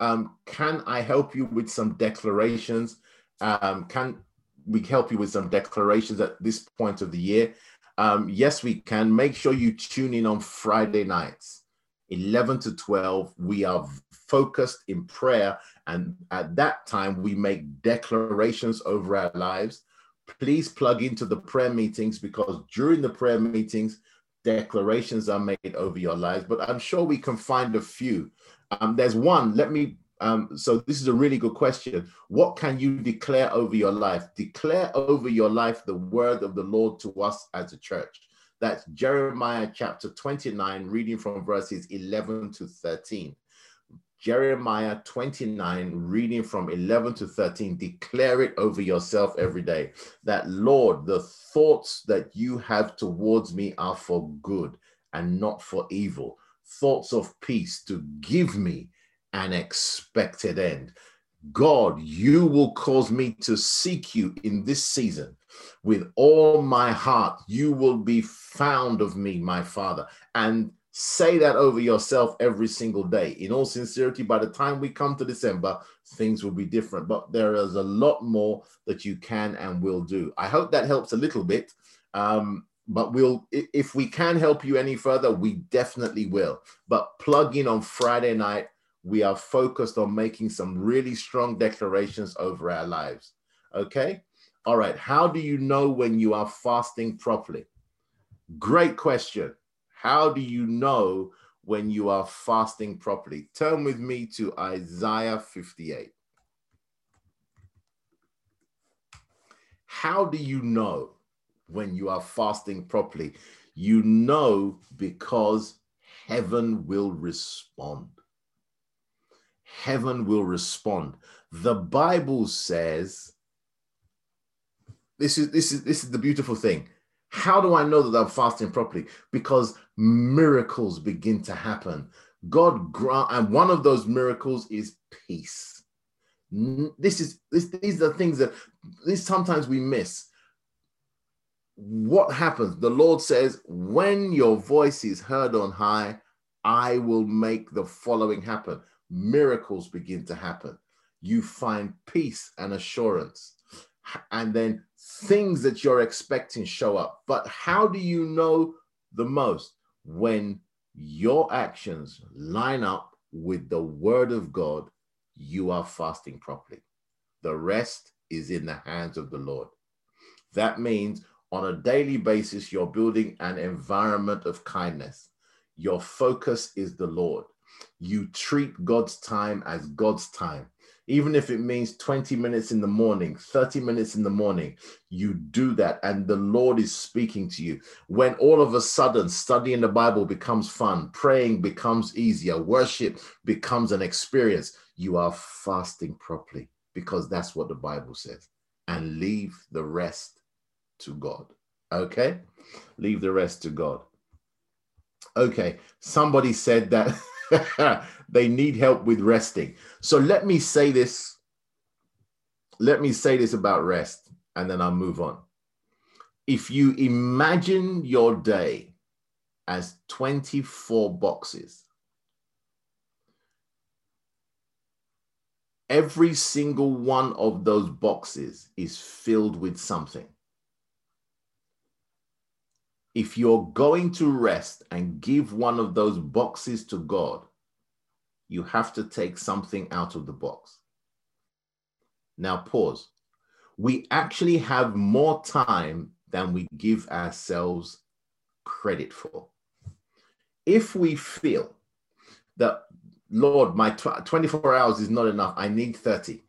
Um, can I help you with some declarations? Um, can we can help you with some declarations at this point of the year? Um, yes, we can. Make sure you tune in on Friday nights, 11 to 12. We are focused in prayer. And at that time, we make declarations over our lives please plug into the prayer meetings because during the prayer meetings, declarations are made over your lives. But I'm sure we can find a few. Um, there's one. Let me. Um, so this is a really good question. What can you declare over your life? Declare over your life the word of the Lord to us as a church. That's Jeremiah chapter 29, reading from verses 11 to 13. Jeremiah 29, reading from 11 to 13, declare it over yourself every day that, Lord, the thoughts that you have towards me are for good and not for evil, thoughts of peace to give me an expected end. God, you will cause me to seek you in this season with all my heart. You will be found of me, my Father. And Say that over yourself every single day. In all sincerity, by the time we come to December, things will be different. But there is a lot more that you can and will do. I hope that helps a little bit. Um, but we'll if we can help you any further, we definitely will. But plug in on Friday night. We are focused on making some really strong declarations over our lives. Okay. All right. How do you know when you are fasting properly? Great question. How do you know when you are fasting properly? Turn with me to Isaiah 58. How do you know when you are fasting properly? You know because heaven will respond. Heaven will respond. The Bible says, this is this is this is the beautiful thing. How do I know that I'm fasting properly? Because miracles begin to happen. God grant, and one of those miracles is peace. This is this, these are things that this sometimes we miss. What happens? The Lord says, when your voice is heard on high, I will make the following happen. Miracles begin to happen. You find peace and assurance. And then things that you're expecting show up. But how do you know the most? When your actions line up with the word of God, you are fasting properly. The rest is in the hands of the Lord. That means on a daily basis, you're building an environment of kindness. Your focus is the Lord. You treat God's time as God's time even if it means 20 minutes in the morning, 30 minutes in the morning, you do that and the Lord is speaking to you. When all of a sudden studying the Bible becomes fun, praying becomes easier, worship becomes an experience, you are fasting properly because that's what the Bible says. And leave the rest to God. Okay? Leave the rest to God. Okay, somebody said that <laughs> <laughs> they need help with resting. So let me say this. Let me say this about rest, and then I'll move on. If you imagine your day as 24 boxes, every single one of those boxes is filled with something. If you're going to rest and give one of those boxes to God, you have to take something out of the box. Now, pause. We actually have more time than we give ourselves credit for. If we feel that, Lord, my 24 hours is not enough, I need 30,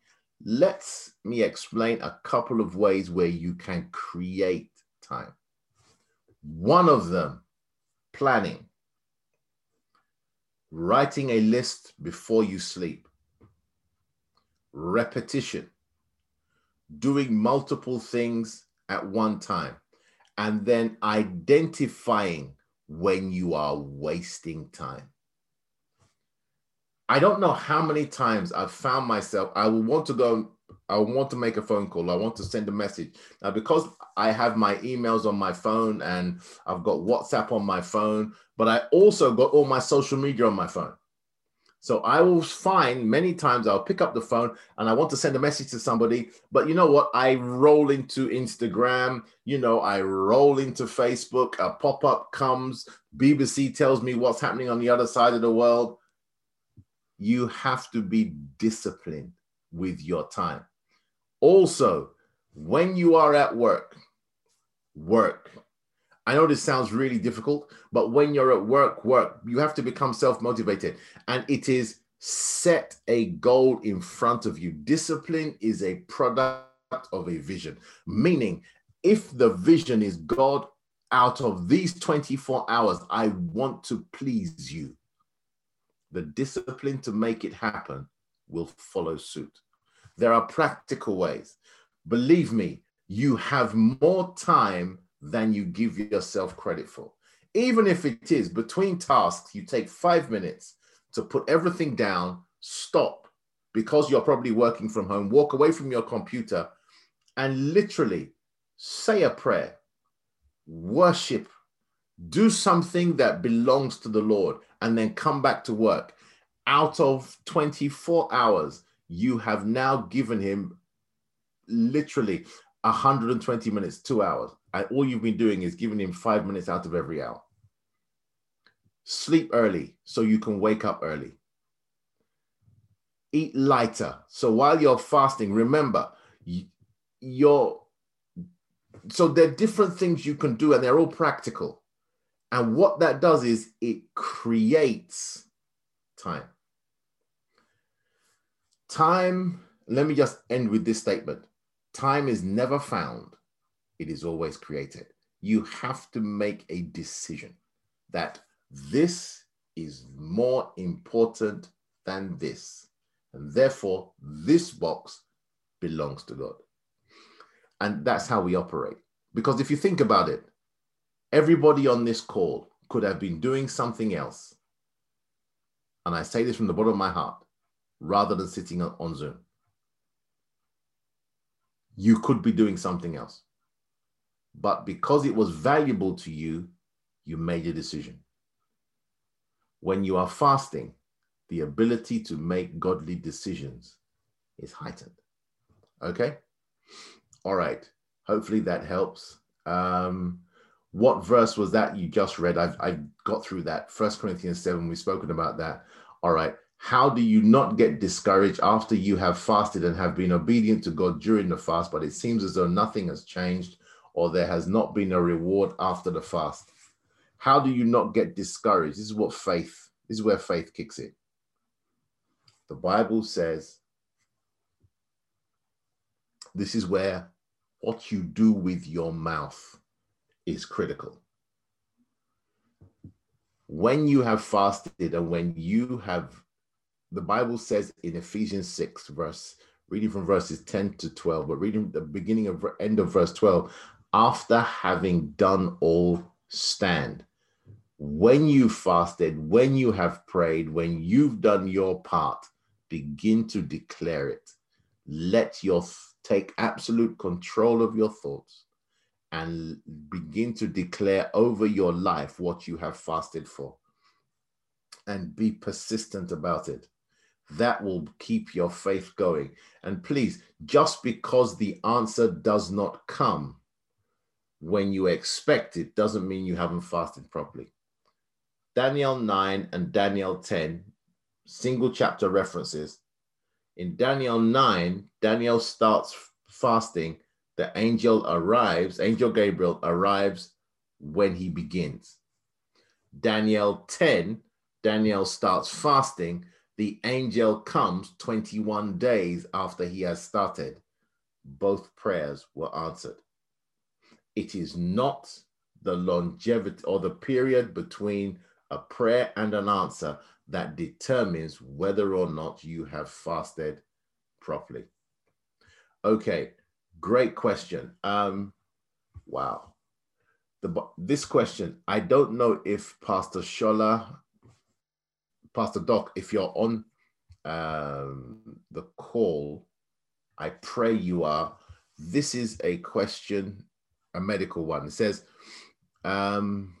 let me explain a couple of ways where you can create time. One of them, planning writing a list before you sleep, repetition, doing multiple things at one time, and then identifying when you are wasting time. I don't know how many times I've found myself, I will want to go, I want to make a phone call, I want to send a message. Now, because I have my emails on my phone and I've got WhatsApp on my phone, but I also got all my social media on my phone. So I will find many times I'll pick up the phone and I want to send a message to somebody, but you know what? I roll into Instagram, you know, I roll into Facebook, a pop up comes, BBC tells me what's happening on the other side of the world. You have to be disciplined with your time. Also, when you are at work, work. I know this sounds really difficult, but when you're at work, work, you have to become self motivated. And it is set a goal in front of you. Discipline is a product of a vision, meaning, if the vision is God, out of these 24 hours, I want to please you. The discipline to make it happen will follow suit. There are practical ways. Believe me, you have more time than you give yourself credit for. Even if it is between tasks, you take five minutes to put everything down, stop, because you're probably working from home, walk away from your computer and literally say a prayer, worship, do something that belongs to the Lord, and then come back to work. Out of 24 hours, you have now given him literally 120 minutes, two hours. And all you've been doing is giving him five minutes out of every hour. Sleep early so you can wake up early. Eat lighter. So while you're fasting, remember, you're so there are different things you can do, and they're all practical. And what that does is it creates time. Time, let me just end with this statement Time is never found, it is always created. You have to make a decision that this is more important than this. And therefore, this box belongs to God. And that's how we operate. Because if you think about it, Everybody on this call could have been doing something else. And I say this from the bottom of my heart, rather than sitting on Zoom. You could be doing something else. But because it was valuable to you, you made a decision. When you are fasting, the ability to make godly decisions is heightened. Okay? All right. Hopefully that helps. Um, what verse was that you just read? I've, I've got through that. First Corinthians 7, we've spoken about that. All right. How do you not get discouraged after you have fasted and have been obedient to God during the fast, but it seems as though nothing has changed or there has not been a reward after the fast? How do you not get discouraged? This is what faith, this is where faith kicks in. The Bible says this is where what you do with your mouth is critical. When you have fasted and when you have, the Bible says in Ephesians 6, verse, reading from verses 10 to 12, but reading the beginning of end of verse 12, after having done all, stand. When you fasted, when you have prayed, when you've done your part, begin to declare it. Let your take absolute control of your thoughts and begin to declare over your life what you have fasted for and be persistent about it. That will keep your faith going. And please, just because the answer does not come when you expect it, doesn't mean you haven't fasted properly. Daniel 9 and Daniel 10, single chapter references. In Daniel 9, Daniel starts fasting the angel arrives, angel Gabriel arrives when he begins. Daniel 10, Daniel starts fasting. The angel comes 21 days after he has started. Both prayers were answered. It is not the longevity or the period between a prayer and an answer that determines whether or not you have fasted properly. Okay, Great question. Um, wow. The, this question, I don't know if Pastor Shola, Pastor Doc, if you're on um, the call, I pray you are. This is a question, a medical one. It says, um,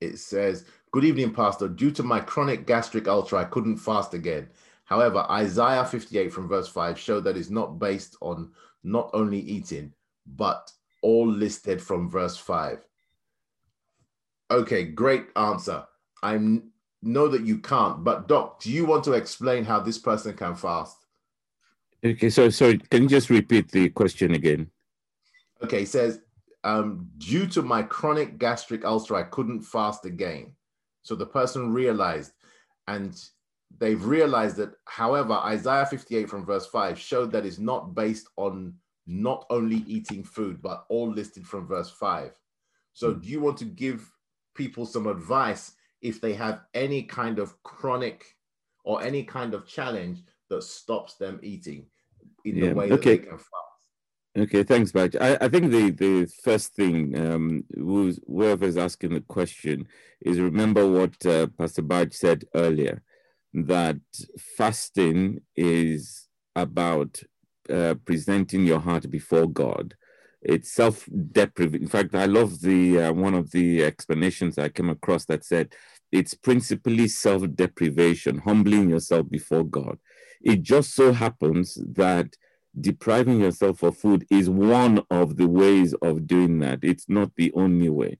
it says, Good evening, Pastor. Due to my chronic gastric ulcer, I couldn't fast again. However, Isaiah 58 from verse 5 showed that it's not based on not only eating, but all listed from verse 5. Okay, great answer. I know that you can't, but Doc, do you want to explain how this person can fast? Okay, so sorry, can you just repeat the question again? Okay, it says, um, due to my chronic gastric ulcer, I couldn't fast again. So the person realized, and they've realized that, however, Isaiah 58 from verse 5 showed that it's not based on not only eating food, but all listed from verse 5. So, mm. do you want to give people some advice if they have any kind of chronic or any kind of challenge that stops them eating in yeah. the way okay. that they can fast? Okay, thanks, Baj. I, I think the, the first thing, um, whoever's asking the question, is remember what uh, Pastor Baj said earlier that fasting is about uh, presenting your heart before God. It's self-deprivation. In fact, I love the uh, one of the explanations I came across that said it's principally self-deprivation, humbling yourself before God. It just so happens that depriving yourself of food is one of the ways of doing that. It's not the only way.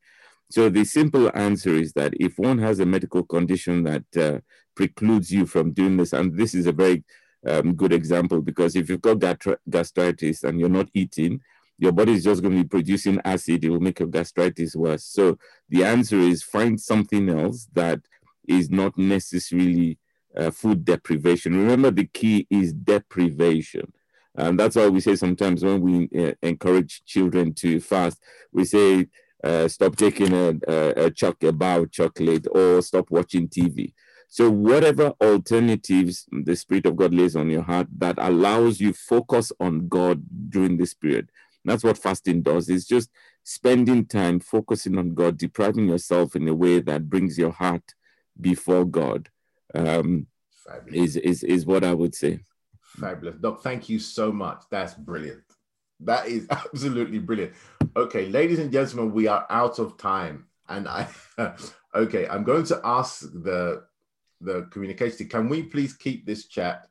So the simple answer is that if one has a medical condition that uh, precludes you from doing this, and this is a very um, good example because if you've got gastritis and you're not eating, your body is just going to be producing acid. It will make your gastritis worse. So the answer is find something else that is not necessarily uh, food deprivation. Remember, the key is deprivation. And that's why we say sometimes when we uh, encourage children to fast, we say, uh, stop taking a, a, a, choc- a bar of chocolate or stop watching TV. So whatever alternatives the Spirit of God lays on your heart that allows you focus on God during this period. That's what fasting does. It's just spending time focusing on God, depriving yourself in a way that brings your heart before God um, is, is, is what I would say. Fabulous. Doc, thank you so much. That's brilliant. That is <laughs> absolutely brilliant. Okay, ladies and gentlemen, we are out of time. And I, <laughs> okay, I'm going to ask the the communication. Can we please keep this chat?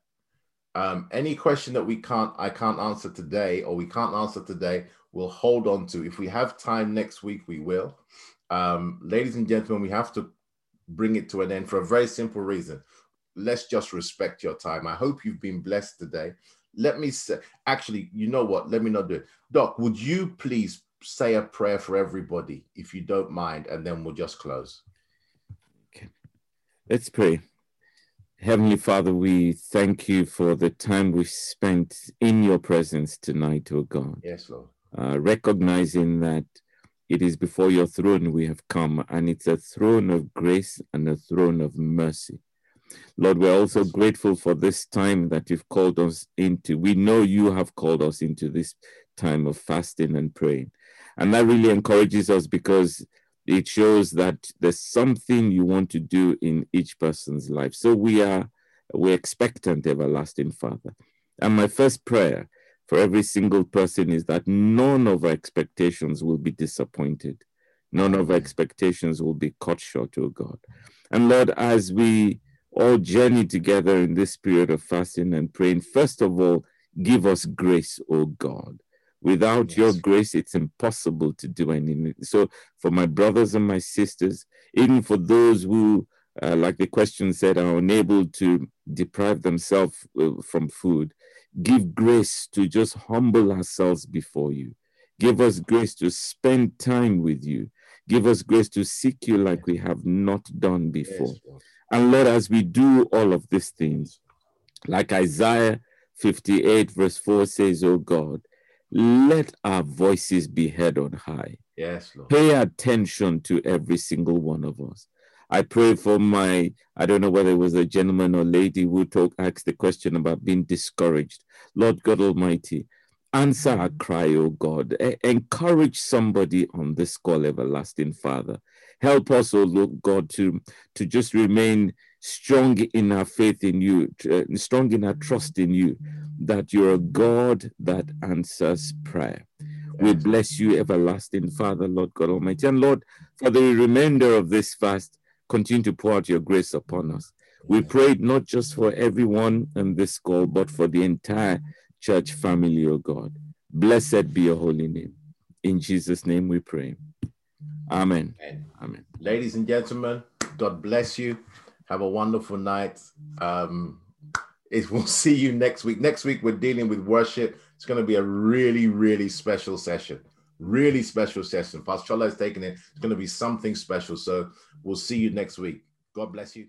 Um, any question that we can't, I can't answer today, or we can't answer today, we'll hold on to. If we have time next week, we will. Um, ladies and gentlemen, we have to bring it to an end for a very simple reason. Let's just respect your time. I hope you've been blessed today. Let me say, actually, you know what? Let me not do it. Doc, would you please say a prayer for everybody, if you don't mind, and then we'll just close. Okay. Let's pray. Heavenly Father, we thank you for the time we spent in your presence tonight, O oh God. Yes, Lord. Uh, recognizing that it is before your throne we have come, and it's a throne of grace and a throne of mercy. Lord, we're also grateful for this time that you've called us into. We know you have called us into this time of fasting and praying. And that really encourages us because it shows that there's something you want to do in each person's life. So we are we're expectant, everlasting Father. And my first prayer for every single person is that none of our expectations will be disappointed. None of our expectations will be cut short, oh God. And Lord, as we all journey together in this period of fasting and praying, first of all, give us grace, oh God. Without yes. your grace, it's impossible to do anything. So, for my brothers and my sisters, even for those who, uh, like the question said, are unable to deprive themselves uh, from food, give grace to just humble ourselves before you. Give us grace to spend time with you. Give us grace to seek you like we have not done before. Yes, and Lord, as we do all of these things, like Isaiah 58, verse 4 says, Oh God, let our voices be heard on high. Yes, Lord. Pay attention to every single one of us. I pray for my, I don't know whether it was a gentleman or lady who talk, asked the question about being discouraged. Lord God Almighty, answer our mm-hmm. cry, O God. encourage somebody on this call, everlasting Father. Help us, O Lord God, to, to just remain strong in our faith in you, uh, strong in our trust in you, that you're a God that answers prayer. We bless you, everlasting Father, Lord God Almighty. And Lord, for the remainder of this fast, continue to pour out your grace upon us. We pray not just for everyone in this call, but for the entire church family, O God. Blessed be your holy name. In Jesus' name we pray. Amen. Amen. Amen. Ladies and gentlemen, God bless you. Have a wonderful night. Um, it, we'll <laughs> see you next week. Next week, we're dealing with worship. It's going to be a really, really special session. Really special session. Pastor Shola is taking it. It's going to be something special. So we'll see you next week. God bless you.